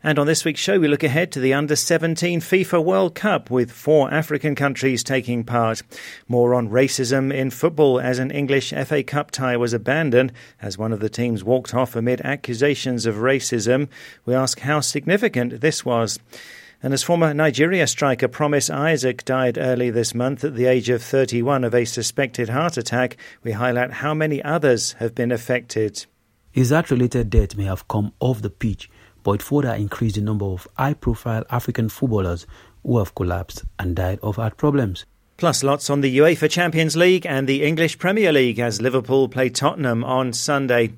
And on this week's show, we look ahead to the Under 17 FIFA World Cup with four African countries taking part. More on racism in football as an English FA Cup tie was abandoned as one of the teams walked off amid accusations of racism. We ask how significant this was. And as former Nigeria striker Promise Isaac died early this month at the age of 31 of a suspected heart attack, we highlight how many others have been affected. His heart related death may have come off the pitch but it further increased the number of high profile African footballers who have collapsed and died of heart problems. Plus, lots on the UEFA Champions League and the English Premier League as Liverpool play Tottenham on Sunday.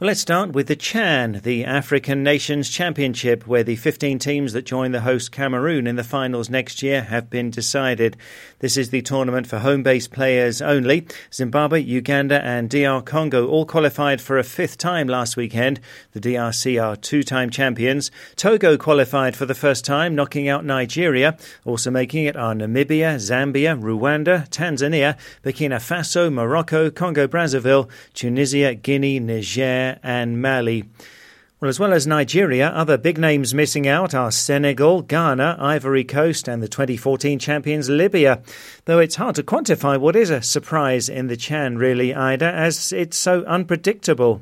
Let's start with the Chan, the African Nations Championship, where the 15 teams that join the host Cameroon in the finals next year have been decided. This is the tournament for home based players only. Zimbabwe, Uganda, and DR Congo all qualified for a fifth time last weekend. The DRC are two time champions. Togo qualified for the first time, knocking out Nigeria. Also making it are Namibia, Zambia, Rwanda, Tanzania, Burkina Faso, Morocco, Congo Brazzaville, Tunisia, Guinea, Niger, and Mali. Well, as well as Nigeria, other big names missing out are Senegal, Ghana, Ivory Coast, and the 2014 champions Libya. Though it's hard to quantify what is a surprise in the Chan, really, Ida, as it's so unpredictable.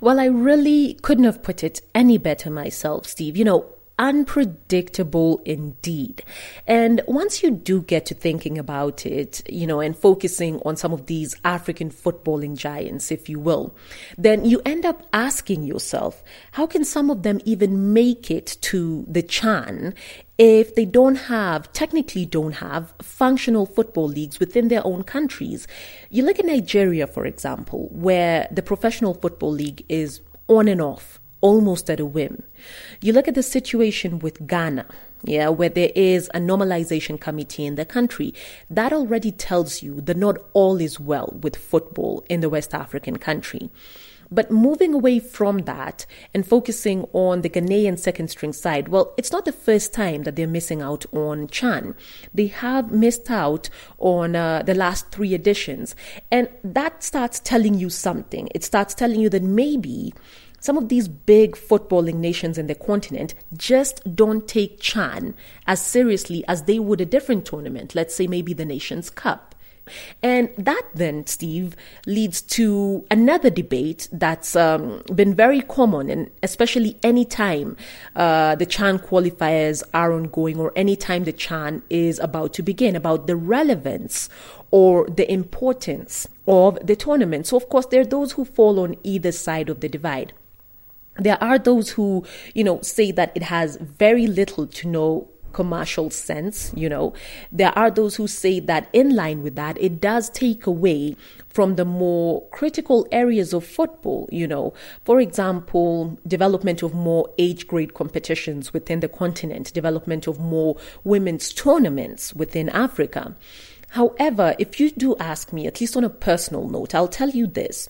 Well, I really couldn't have put it any better myself, Steve. You know, unpredictable indeed. And once you do get to thinking about it, you know, and focusing on some of these African footballing giants, if you will, then you end up asking yourself, how can some of them even make it to the Chan if they don't have, technically don't have, functional football leagues within their own countries. You look at Nigeria, for example, where the professional football league is on and off almost at a whim. You look at the situation with Ghana, yeah, where there is a normalization committee in the country. That already tells you that not all is well with football in the West African country. But moving away from that and focusing on the Ghanaian second string side, well, it's not the first time that they're missing out on Chan. They have missed out on uh, the last three editions. And that starts telling you something. It starts telling you that maybe some of these big footballing nations in the continent just don't take Chan as seriously as they would a different tournament, let's say maybe the Nations Cup. And that then, Steve, leads to another debate that's um, been very common, and especially anytime uh, the Chan qualifiers are ongoing or any time the Chan is about to begin about the relevance or the importance of the tournament. So, of course, there are those who fall on either side of the divide there are those who, you know, say that it has very little to no commercial sense, you know. There are those who say that in line with that, it does take away from the more critical areas of football, you know. For example, development of more age grade competitions within the continent, development of more women's tournaments within Africa. However, if you do ask me, at least on a personal note, I'll tell you this.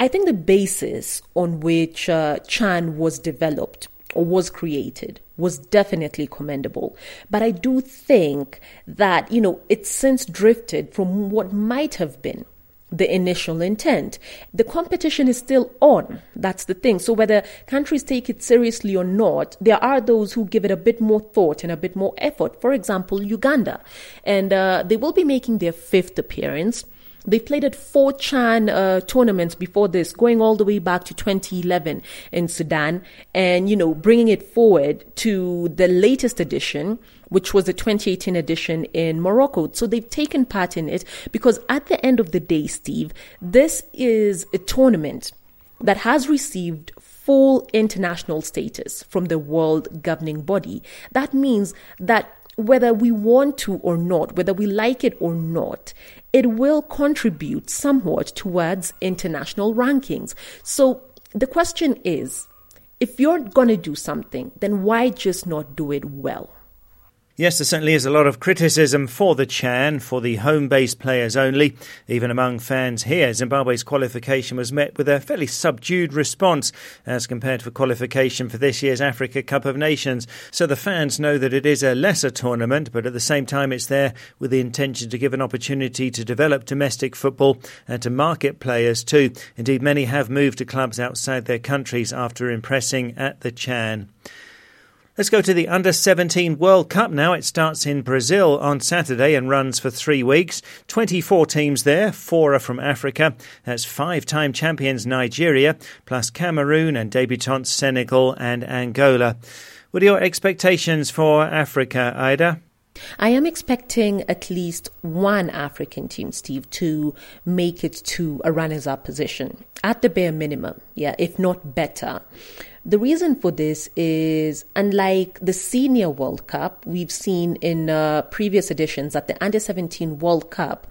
I think the basis on which uh, Chan was developed or was created was definitely commendable. But I do think that, you know, it's since drifted from what might have been the initial intent. The competition is still on. That's the thing. So whether countries take it seriously or not, there are those who give it a bit more thought and a bit more effort. For example, Uganda. And uh, they will be making their fifth appearance. They played at four Chan uh, tournaments before this, going all the way back to 2011 in Sudan, and you know bringing it forward to the latest edition, which was the 2018 edition in Morocco. So they've taken part in it because at the end of the day, Steve, this is a tournament that has received full international status from the world governing body. That means that whether we want to or not, whether we like it or not, it will contribute somewhat towards international rankings. So the question is if you're going to do something, then why just not do it well? Yes, there certainly is a lot of criticism for the Chan, for the home based players only. Even among fans here, Zimbabwe's qualification was met with a fairly subdued response as compared to qualification for this year's Africa Cup of Nations. So the fans know that it is a lesser tournament, but at the same time, it's there with the intention to give an opportunity to develop domestic football and to market players too. Indeed, many have moved to clubs outside their countries after impressing at the Chan. Let's go to the Under 17 World Cup now. It starts in Brazil on Saturday and runs for three weeks. 24 teams there, four are from Africa. That's five time champions Nigeria, plus Cameroon and debutants Senegal and Angola. What are your expectations for Africa, Ida? I am expecting at least one African team, Steve, to make it to a runners up position at the bare minimum, yeah, if not better. The reason for this is unlike the Senior World Cup we've seen in uh, previous editions at the Under 17 World Cup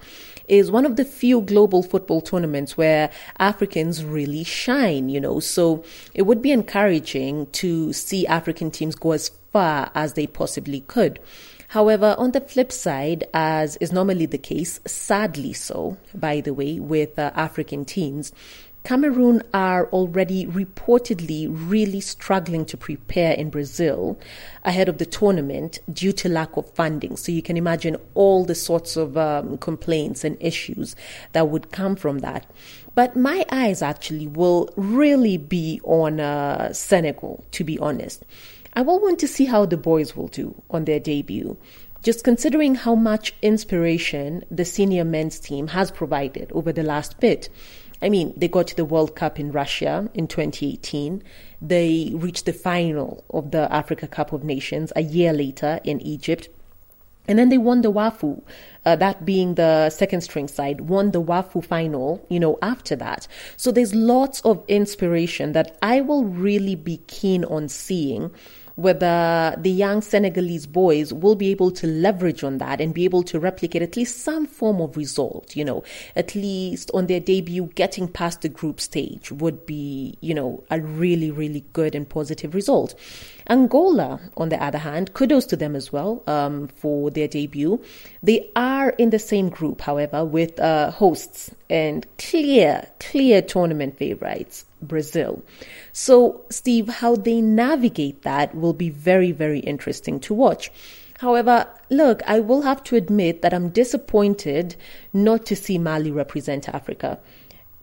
is one of the few global football tournaments where Africans really shine, you know. So it would be encouraging to see African teams go as far as they possibly could. However, on the flip side, as is normally the case, sadly so, by the way, with uh, African teams, Cameroon are already reportedly really struggling to prepare in Brazil ahead of the tournament due to lack of funding. So you can imagine all the sorts of um, complaints and issues that would come from that. But my eyes actually will really be on uh, Senegal, to be honest. I will want to see how the boys will do on their debut just considering how much inspiration the senior men's team has provided over the last bit. I mean, they got to the World Cup in Russia in 2018. They reached the final of the Africa Cup of Nations a year later in Egypt. And then they won the WAFU, uh, that being the second string side, won the WAFU final, you know, after that. So there's lots of inspiration that I will really be keen on seeing whether the young Senegalese boys will be able to leverage on that and be able to replicate at least some form of result, you know, at least on their debut, getting past the group stage would be, you know, a really, really good and positive result. Angola, on the other hand, kudos to them as well um, for their debut. They are in the same group, however, with uh, hosts and clear, clear tournament favorites, Brazil. So, Steve, how they navigate that will be very, very interesting to watch. However, look, I will have to admit that I'm disappointed not to see Mali represent Africa.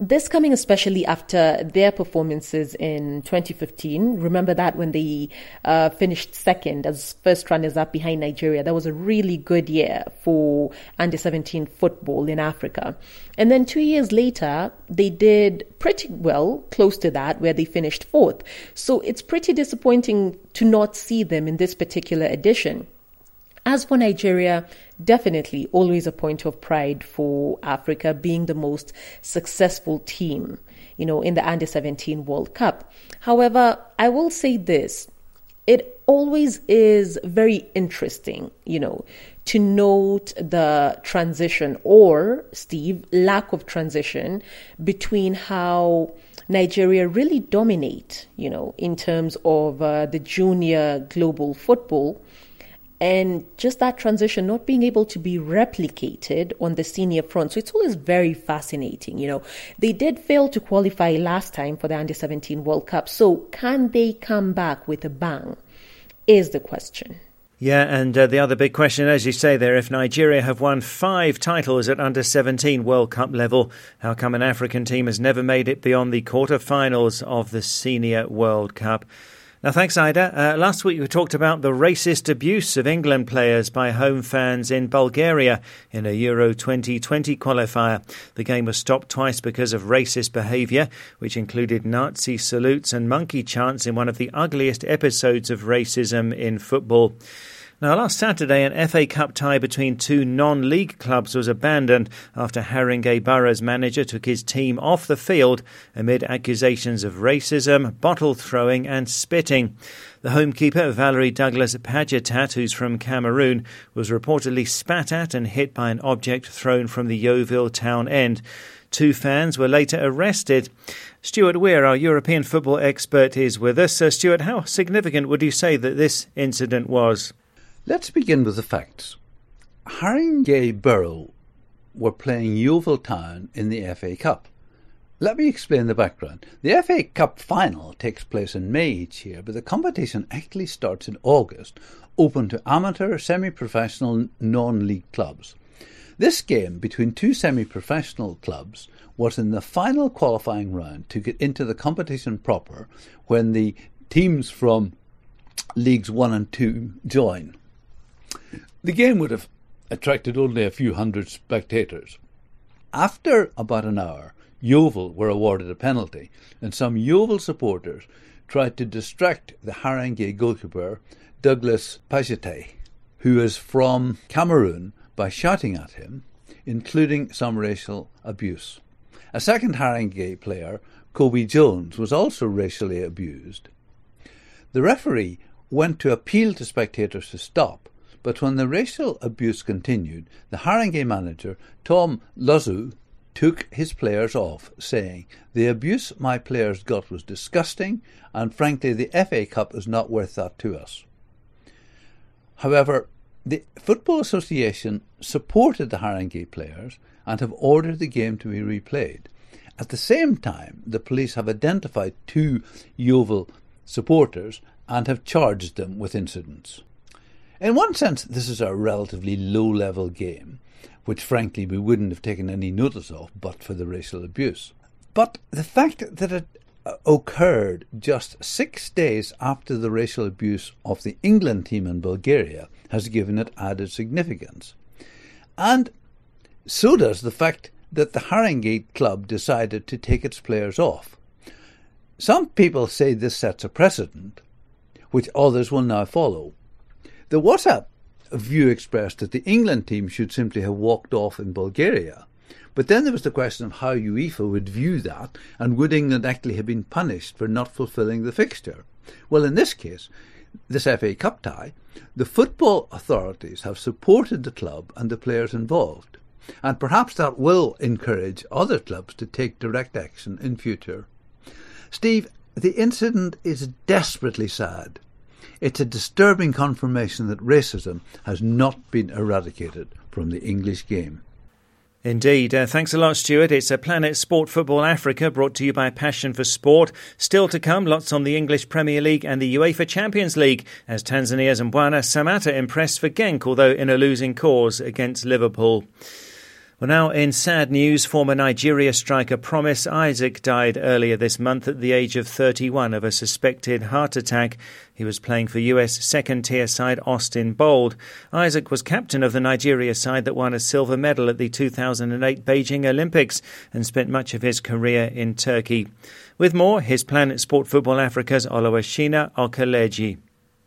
This coming especially after their performances in 2015. Remember that when they uh, finished second as first runners up behind Nigeria. That was a really good year for under 17 football in Africa. And then two years later, they did pretty well, close to that, where they finished fourth. So it's pretty disappointing to not see them in this particular edition. As for Nigeria, definitely always a point of pride for Africa being the most successful team, you know, in the under 17 World Cup. However, I will say this. It always is very interesting, you know, to note the transition or, Steve, lack of transition between how Nigeria really dominate, you know, in terms of uh, the junior global football and just that transition not being able to be replicated on the senior front. So it's always very fascinating. You know, they did fail to qualify last time for the under 17 World Cup. So can they come back with a bang? Is the question. Yeah, and uh, the other big question, as you say there, if Nigeria have won five titles at under 17 World Cup level, how come an African team has never made it beyond the quarter-finals of the Senior World Cup? Now, thanks, Ida. Uh, last week we talked about the racist abuse of England players by home fans in Bulgaria in a Euro 2020 qualifier. The game was stopped twice because of racist behaviour, which included Nazi salutes and monkey chants in one of the ugliest episodes of racism in football. Now, last Saturday, an FA Cup tie between two non league clubs was abandoned after Haringey Borough's manager took his team off the field amid accusations of racism, bottle throwing, and spitting. The homekeeper, Valerie Douglas Pajetat, who's from Cameroon, was reportedly spat at and hit by an object thrown from the Yeovil town end. Two fans were later arrested. Stuart Weir, our European football expert, is with us. Uh, Stuart, how significant would you say that this incident was? Let's begin with the facts. Haringey Borough were playing Yeovil Town in the FA Cup. Let me explain the background. The FA Cup final takes place in May each year, but the competition actually starts in August, open to amateur, semi professional, non league clubs. This game between two semi professional clubs was in the final qualifying round to get into the competition proper when the teams from Leagues 1 and 2 join. The game would have attracted only a few hundred spectators. After about an hour, Yeovil were awarded a penalty, and some Yeovil supporters tried to distract the Haringey goalkeeper, Douglas Pajete, who is from Cameroon, by shouting at him, including some racial abuse. A second Haringey player, Kobe Jones, was also racially abused. The referee went to appeal to spectators to stop, but when the racial abuse continued, the Haringey manager, Tom Loizou, took his players off, saying, The abuse my players got was disgusting, and frankly, the FA Cup is not worth that to us. However, the Football Association supported the Haringey players and have ordered the game to be replayed. At the same time, the police have identified two Yeovil supporters and have charged them with incidents. In one sense, this is a relatively low level game, which frankly we wouldn't have taken any notice of but for the racial abuse. But the fact that it uh, occurred just six days after the racial abuse of the England team in Bulgaria has given it added significance. And so does the fact that the Haringey club decided to take its players off. Some people say this sets a precedent, which others will now follow. There was a view expressed that the England team should simply have walked off in Bulgaria. But then there was the question of how UEFA would view that, and would England actually have been punished for not fulfilling the fixture? Well, in this case, this FA Cup tie, the football authorities have supported the club and the players involved. And perhaps that will encourage other clubs to take direct action in future. Steve, the incident is desperately sad. It's a disturbing confirmation that racism has not been eradicated from the English game. Indeed. Uh, thanks a lot, Stuart. It's a Planet Sport Football Africa brought to you by Passion for Sport. Still to come, lots on the English Premier League and the UEFA Champions League as Tanzania's Mbwana Samatta impressed for Genk, although in a losing cause against Liverpool. Well, now in sad news, former Nigeria striker Promise Isaac died earlier this month at the age of 31 of a suspected heart attack. He was playing for US second tier side Austin Bold. Isaac was captain of the Nigeria side that won a silver medal at the 2008 Beijing Olympics and spent much of his career in Turkey. With more, his Planet Sport Football Africa's Oluwashina Okeleji.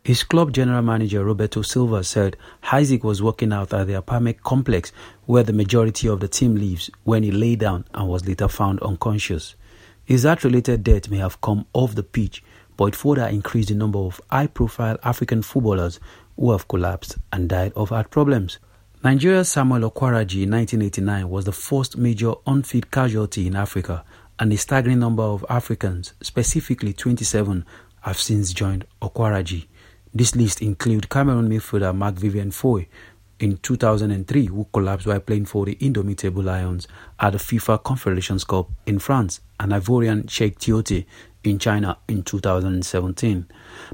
His club general manager Roberto Silva said Isaac was working out at the apartment complex where the majority of the team lives when he lay down and was later found unconscious. His heart-related death may have come off the pitch, but it further increased the number of high-profile African footballers who have collapsed and died of heart problems. Nigeria's Samuel Okwaraji in 1989 was the first major unfit casualty in Africa, and a staggering number of Africans, specifically 27, have since joined Okwaraji. This list includes Cameroon midfielder Marc Vivien Foé in 2003 who collapsed while playing for the Indomitable Lions at the FIFA Confederations Cup in France and Ivorian Cheick Tioté in China in 2017.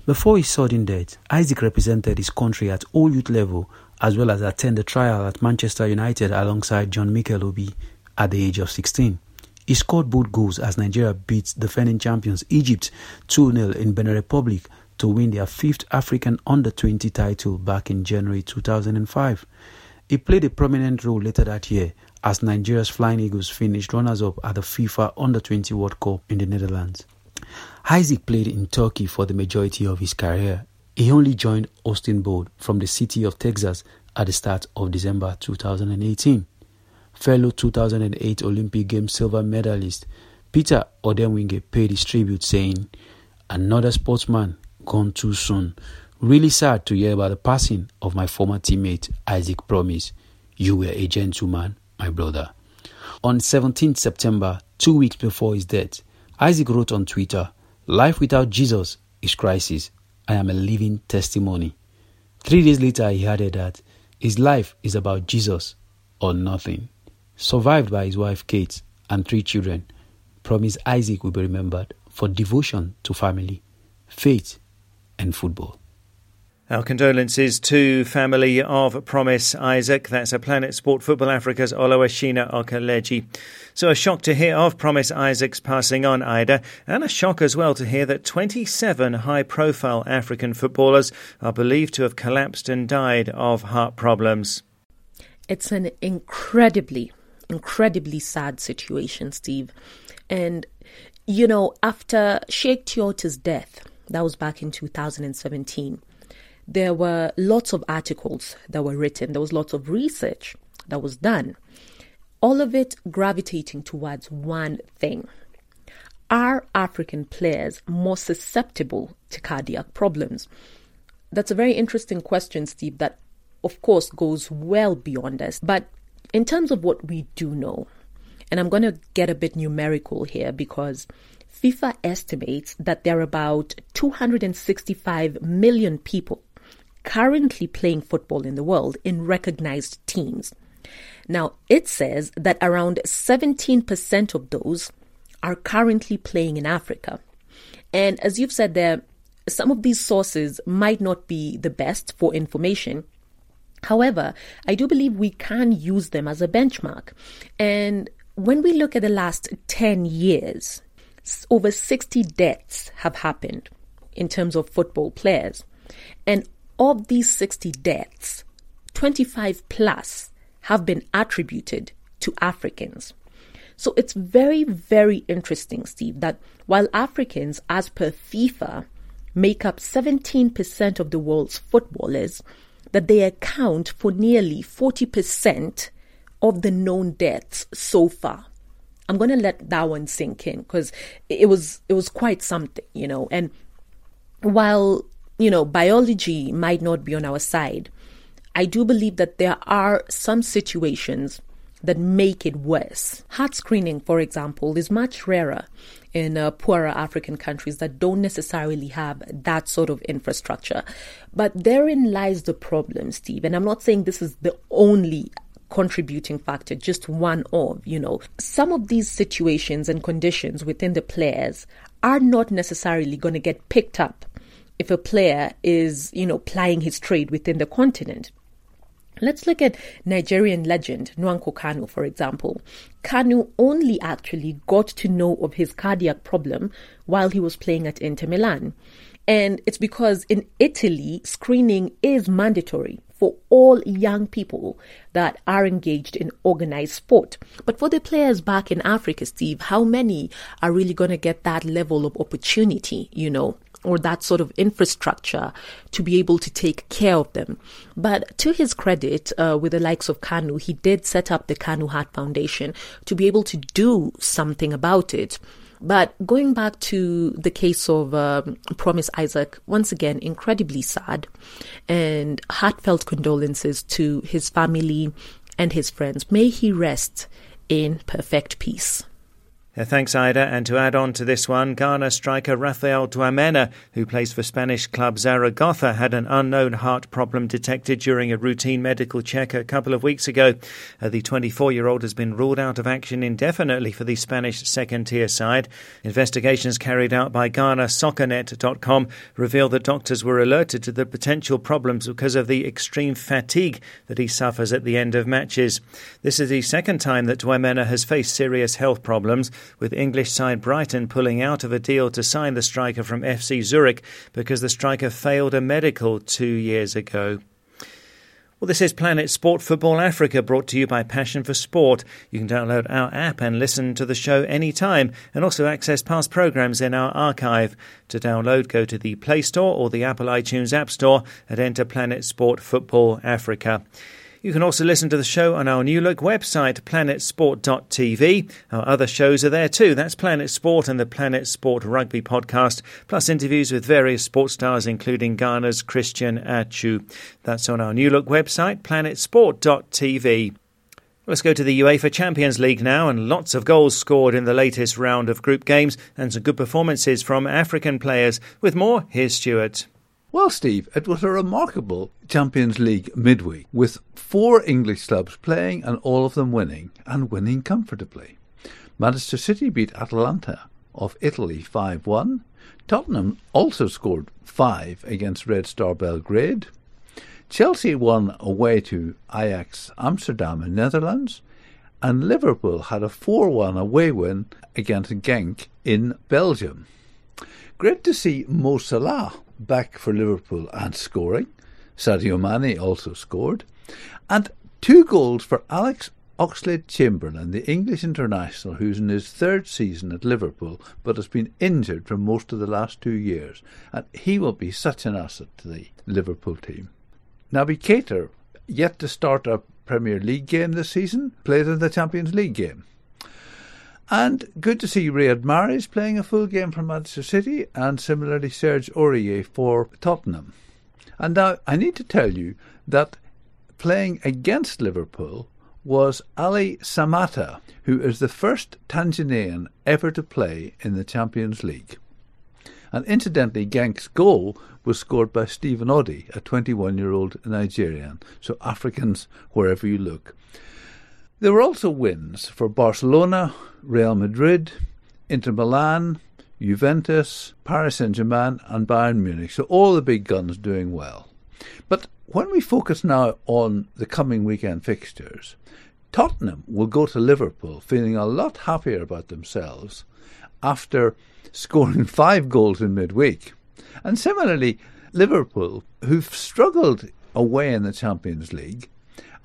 Before his sudden death, Isaac represented his country at all youth level as well as attend a trial at Manchester United alongside John Mikel Obi at the age of 16. He scored both goals as Nigeria beat defending champions Egypt 2 0 in Benin Republic to win their fifth African Under 20 title back in January 2005. He played a prominent role later that year as Nigeria's Flying Eagles finished runners up at the FIFA Under 20 World Cup in the Netherlands. Isaac played in Turkey for the majority of his career. He only joined Austin Bold from the city of Texas at the start of December 2018. Fellow 2008 Olympic Games silver medalist Peter Odemwingie paid his tribute, saying, Another sportsman gone too soon. Really sad to hear about the passing of my former teammate Isaac Promise. You were a gentleman, my brother. On 17 September, two weeks before his death, Isaac wrote on Twitter, Life without Jesus is crisis. I am a living testimony. Three days later, he added that his life is about Jesus or nothing. Survived by his wife Kate and three children, Promise Isaac will be remembered for devotion to family, faith, and football. Our condolences to family of Promise Isaac. That's a Planet Sport Football Africa's Oluwashina Okeleji. So a shock to hear of Promise Isaac's passing on, Ida, and a shock as well to hear that 27 high-profile African footballers are believed to have collapsed and died of heart problems. It's an incredibly, incredibly sad situation, Steve. And, you know, after Cheick Tioté's death, that was back in 2017 there were lots of articles that were written, there was lots of research that was done. All of it gravitating towards one thing. Are African players more susceptible to cardiac problems? That's a very interesting question, Steve, that of course goes well beyond us. But in terms of what we do know, and I'm going to get a bit numerical here because FIFA estimates that there are about 265 million people currently playing football in the world in recognized teams. Now, it says that around 17% of those are currently playing in Africa. And as you've said there, some of these sources might not be the best for information. However, I do believe we can use them as a benchmark. And when we look at the last 10 years, over 60 deaths have happened in terms of football players. And of these 60 deaths, 25 plus have been attributed to Africans. So it's very, very interesting, Steve, that while Africans, as per FIFA, make up 17% of the world's footballers, that they account for nearly 40% of the known deaths so far. I'm to let that one sink in because it was it was quite something, you know. And while you know, biology might not be on our side, I do believe that there are some situations that make it worse. Heart screening, for example, is much rarer in uh, poorer African countries that don't necessarily have that sort of infrastructure. But therein lies the problem, Steve. And I'm not saying this is the only contributing factor, just one of, you know. Some of these situations and conditions within the players are not necessarily going to get picked up if a player is, you know, plying his trade within the continent. Let's look at Nigerian legend Nwankwo Kanu, for example. Kanu only actually got to know of his cardiac problem while he was playing at Inter Milan. And it's because in Italy, screening is mandatory for all young people that are engaged in organized sport. But for the players back in Africa, Steve, how many are really going to get that level of opportunity, you know? or that sort of infrastructure to be able to take care of them. But to his credit, uh, with the likes of Kanu, he did set up the Kanu Heart Foundation to be able to do something about it. But going back to the case of um, Promise Isaac, once again, incredibly sad and heartfelt condolences to his family and his friends. May he rest in perfect peace. Thanks, Ida. And to add on to this one, Ghana striker Raphael Dwamena, who plays for Spanish club Zaragoza, had an unknown heart problem detected during a routine medical check a couple of weeks ago. Uh, the 24 year old has been ruled out of action indefinitely for the Spanish second tier side. Investigations carried out by GhanaSoccerNet.com reveal that doctors were alerted to the potential problems because of the extreme fatigue that he suffers at the end of matches. This is the second time that Dwamena has faced serious health problems with English side Brighton pulling out of a deal to sign the striker from FC Zurich because the striker failed a medical two years ago. Well, this is Planet Sport Football Africa, brought to you by Passion for Sport. You can download our app and listen to the show anytime, and also access past programs in our archive. To download, go to the Play Store or the Apple iTunes App Store and enter Planet Sport Football Africa. You can also listen to the show on our new look website, planetsport.tv. Our other shows are there too. That's Planet Sport and the Planet Sport Rugby podcast, plus interviews with various sports stars, including Ghana's Christian Atsu. That's on our new look website, planetsport.tv. Let's go to the UEFA Champions League now, and lots of goals scored in the latest round of group games, and some good performances from African players. With more, here's Stuart. Well, Steve, it was a remarkable Champions League midweek with four English clubs playing and all of them winning, and winning comfortably. Manchester City beat Atalanta of Italy 5 1. Tottenham also scored 5 against Red Star Belgrade. Chelsea won away to Ajax Amsterdam in Netherlands. And Liverpool had a 4 1 away win against Genk in Belgium. Great to see Mo Salah back for Liverpool and scoring. Sadio Mane also scored. And two goals for Alex Oxlade Chamberlain, the English international who's in his third season at Liverpool but has been injured for most of the last two years. And he will be such an asset to the Liverpool team. Naby Keita, yet to start a Premier League game this season, played in the Champions League game. And good to see Riyad Mahrez playing a full game for Manchester City and similarly Serge Aurier for Tottenham. And now I need to tell you that playing against Liverpool was Ali Samatta, who is the first Tanzanian ever to play in the Champions League. And incidentally, Genk's goal was scored by Stephen Odey, a 21 year old Nigerian. So Africans wherever you look. There were also wins for Barcelona, Real Madrid, Inter Milan, Juventus, Paris Saint Germain, and Bayern Munich. So all the big guns doing well. But when we focus now on the coming weekend fixtures, Tottenham will go to Liverpool feeling a lot happier about themselves after scoring five goals in midweek. And similarly, Liverpool, who've struggled away in the Champions League,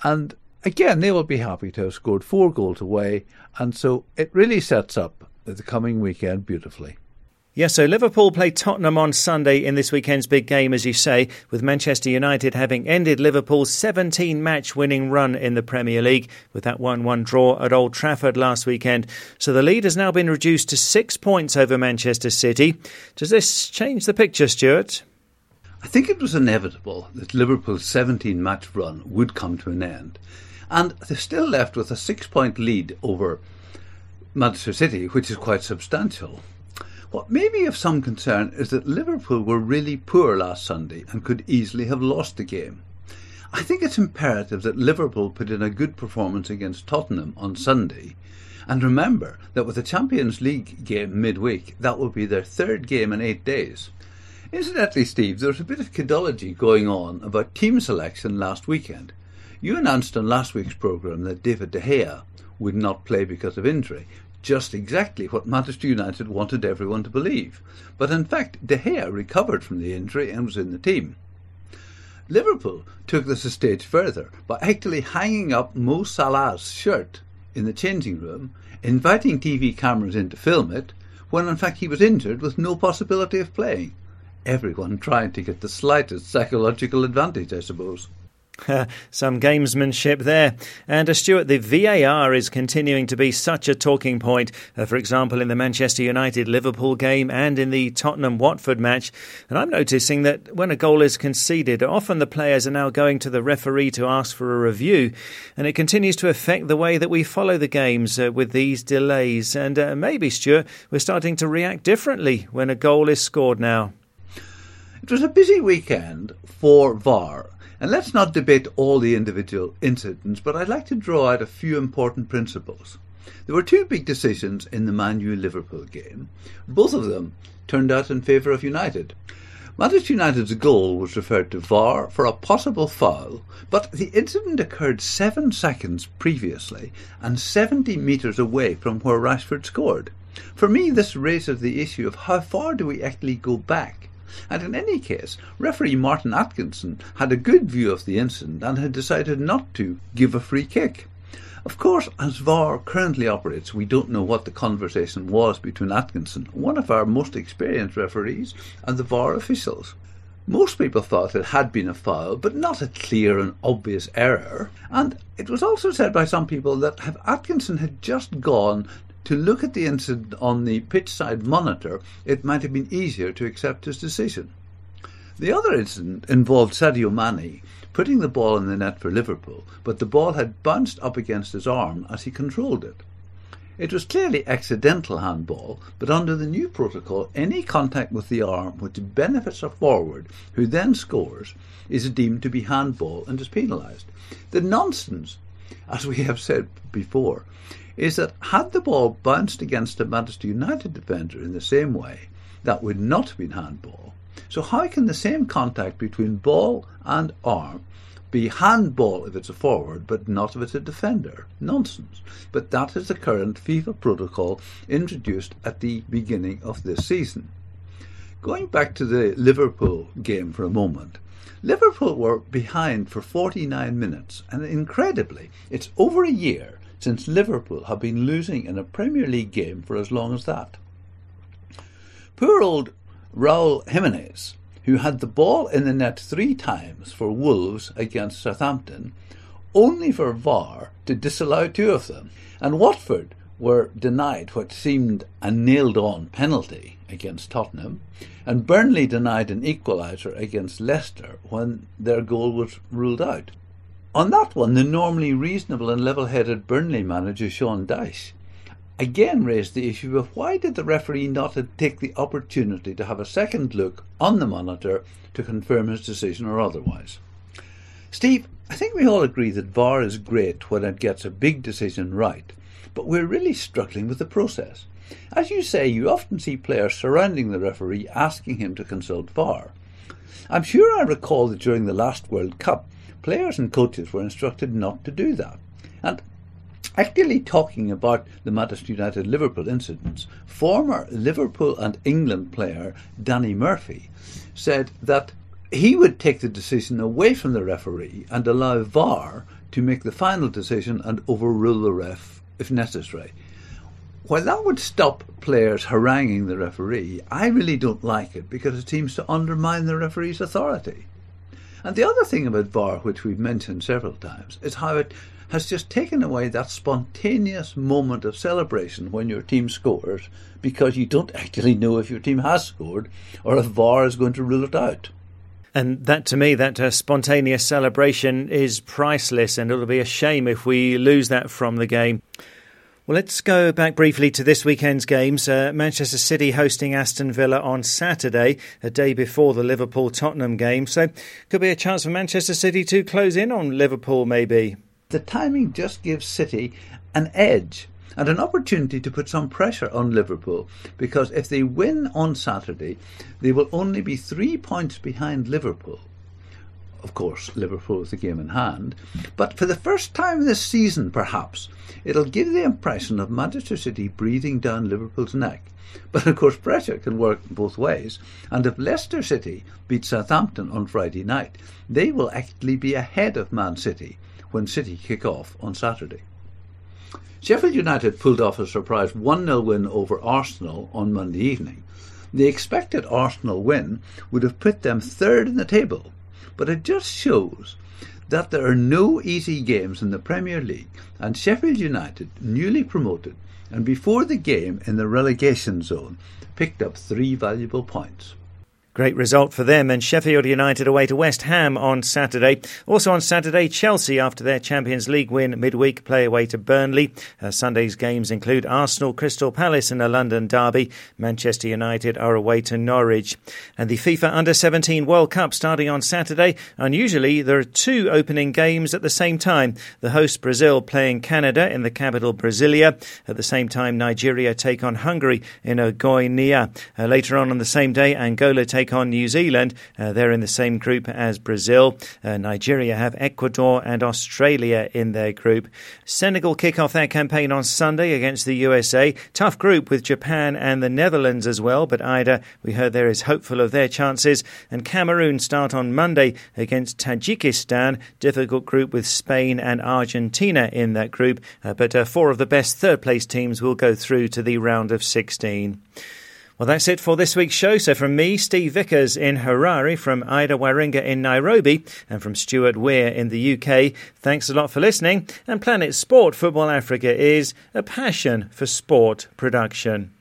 and again, they will be happy to have scored four goals away, and so it really sets up the coming weekend beautifully. Yes, so Liverpool play Tottenham on Sunday in this weekend's big game, as you say, with Manchester United having ended Liverpool's 17 match winning run in the Premier League with that 1 1 draw at Old Trafford last weekend. So the lead has now been reduced to six points over Manchester City. Does this change the picture, Stuart? I think it was inevitable that Liverpool's 17 match run would come to an end and they're still left with a six point lead over Manchester City, which is quite substantial. What may be of some concern is that Liverpool were really poor last Sunday and could easily have lost the game. I think it's imperative that Liverpool put in a good performance against Tottenham on Sunday. And remember that with the Champions League game midweek, that will be their third game in eight days. Incidentally, Steve, there was a bit of kidology going on about team selection last weekend. You announced on last week's programme that David De Gea would not play because of injury. Just exactly what Manchester United wanted everyone to believe. But in fact, De Gea recovered from the injury and was in the team. Liverpool took this a stage further by actually hanging up Mo Salah's shirt in the changing room, inviting TV cameras in to film it, when in fact he was injured with no possibility of playing. Everyone trying to get the slightest psychological advantage, I suppose. Some gamesmanship there. And uh, Stuart, the VAR is continuing to be such a talking point, uh, for example, in the Manchester United Liverpool game and in the Tottenham Watford match. And I'm noticing that when a goal is conceded, often the players are now going to the referee to ask for a review. And it continues to affect the way that we follow the games uh, with these delays. And uh, maybe, Stuart, we're starting to react differently when a goal is scored now. It was a busy weekend for VAR and let's not debate all the individual incidents, but I'd like to draw out a few important principles. There were two big decisions in the Man U Liverpool game. Both of them turned out in favour of United. Manchester United's goal was referred to VAR for a possible foul, but the incident occurred seven seconds previously and 70 metres away from where Rashford scored. For me, this raises the issue of how far do we actually go back and in any case, referee Martin Atkinson had a good view of the incident and had decided not to give a free kick. Of course, as VAR currently operates, we don't know what the conversation was between Atkinson, one of our most experienced referees, and the VAR officials. Most people thought it had been a foul, but not a clear and obvious error. And it was also said by some people that if Atkinson had just gone to look at the incident on the pitch side monitor, it might have been easier to accept his decision. The other incident involved Sadio Mane putting the ball in the net for Liverpool, but the ball had bounced up against his arm as he controlled it. It was clearly accidental handball, but under the new protocol, any contact with the arm which benefits a forward who then scores is deemed to be handball and is penalised. The nonsense, as we have said before, is that had the ball bounced against a Manchester United defender in the same way, that would not have been handball. So how can the same contact between ball and arm be handball if it's a forward, but not if it's a defender. Nonsense. But that is the current FIFA protocol introduced at the beginning of this season. Going back to the Liverpool game for a moment, Liverpool were behind for 49 minutes, and incredibly, it's over a year since Liverpool have been losing in a Premier League game for as long as that. Poor old Raul Jimenez who had the ball in the net three times for Wolves against Southampton, only for VAR to disallow two of them. And Watford were denied what seemed a nailed on penalty against Tottenham, and Burnley denied an equaliser against Leicester when their goal was ruled out. On that one, the normally reasonable and level headed Burnley manager Sean Dyche again raised the issue of why did the referee not take the opportunity to have a second look on the monitor to confirm his decision or otherwise. Steve, I think we all agree that VAR is great when it gets a big decision right, but we're really struggling with the process. As you say, you often see players surrounding the referee asking him to consult VAR. I'm sure I recall that during the last World Cup, players and coaches were instructed not to do that. And Actually, talking about the Manchester United Liverpool incidents, former Liverpool and England player Danny Murphy said that he would take the decision away from the referee and allow VAR to make the final decision and overrule the ref if necessary. While that would stop players haranguing the referee, I really don't like it because it seems to undermine the referee's authority. And the other thing about VAR, which we've mentioned several times, is how it has just taken away that spontaneous moment of celebration when your team scores because you don't actually know if your team has scored or if VAR is going to rule it out. And that, to me, that uh, spontaneous celebration is priceless, and it'll be a shame if we lose that from the game. Well, let's go back briefly to this weekend's games. Uh, Manchester City hosting Aston Villa on Saturday, a day before the Liverpool Tottenham game. So, could be a chance for Manchester City to close in on Liverpool, maybe. The timing just gives City an edge and an opportunity to put some pressure on Liverpool because if they win on Saturday, they will only be three points behind Liverpool. Of course, Liverpool is the game in hand, but for the first time this season, perhaps, it'll give the impression of Manchester City breathing down Liverpool's neck. But of course, pressure can work both ways, and if Leicester City beat Southampton on Friday night, they will actually be ahead of Man City when City kick off on Saturday. Sheffield United pulled off a surprise 1 0 win over Arsenal on Monday evening. The expected Arsenal win would have put them third in the table, but it just shows that there are no easy games in the Premier League, and Sheffield United, newly promoted, and before the game in the relegation zone, picked up three valuable points. Great result for them and Sheffield United away to West Ham on Saturday. Also on Saturday, Chelsea, after their Champions League win midweek, play away to Burnley. Uh, Sunday's games include Arsenal, Crystal Palace in a London derby. Manchester United are away to Norwich. And the FIFA Under 17 World Cup starting on Saturday. Unusually, there are two opening games at the same time. The host Brazil playing Canada in the capital Brasilia. At the same time, Nigeria take on Hungary in Goiânia. Uh, later on on the same day, Angola take take on New Zealand. Uh, they're in the same group as Brazil. Uh, Nigeria have Ecuador and Australia in their group. Senegal kick off their campaign on Sunday against the USA. Tough group with Japan and the Netherlands as well, but Ida, we heard there is hopeful of their chances. And Cameroon start on Monday against Tajikistan. Difficult group with Spain and Argentina in that group, uh, but uh, four of the best third place teams will go through to the round of 16. Well, that's it for this week's show. So, from me, Steve Vickers in Harare, from Ida Waringa in Nairobi, and from Stuart Weir in the UK, thanks a lot for listening. And Planet Sport Football Africa is a passion for sport production.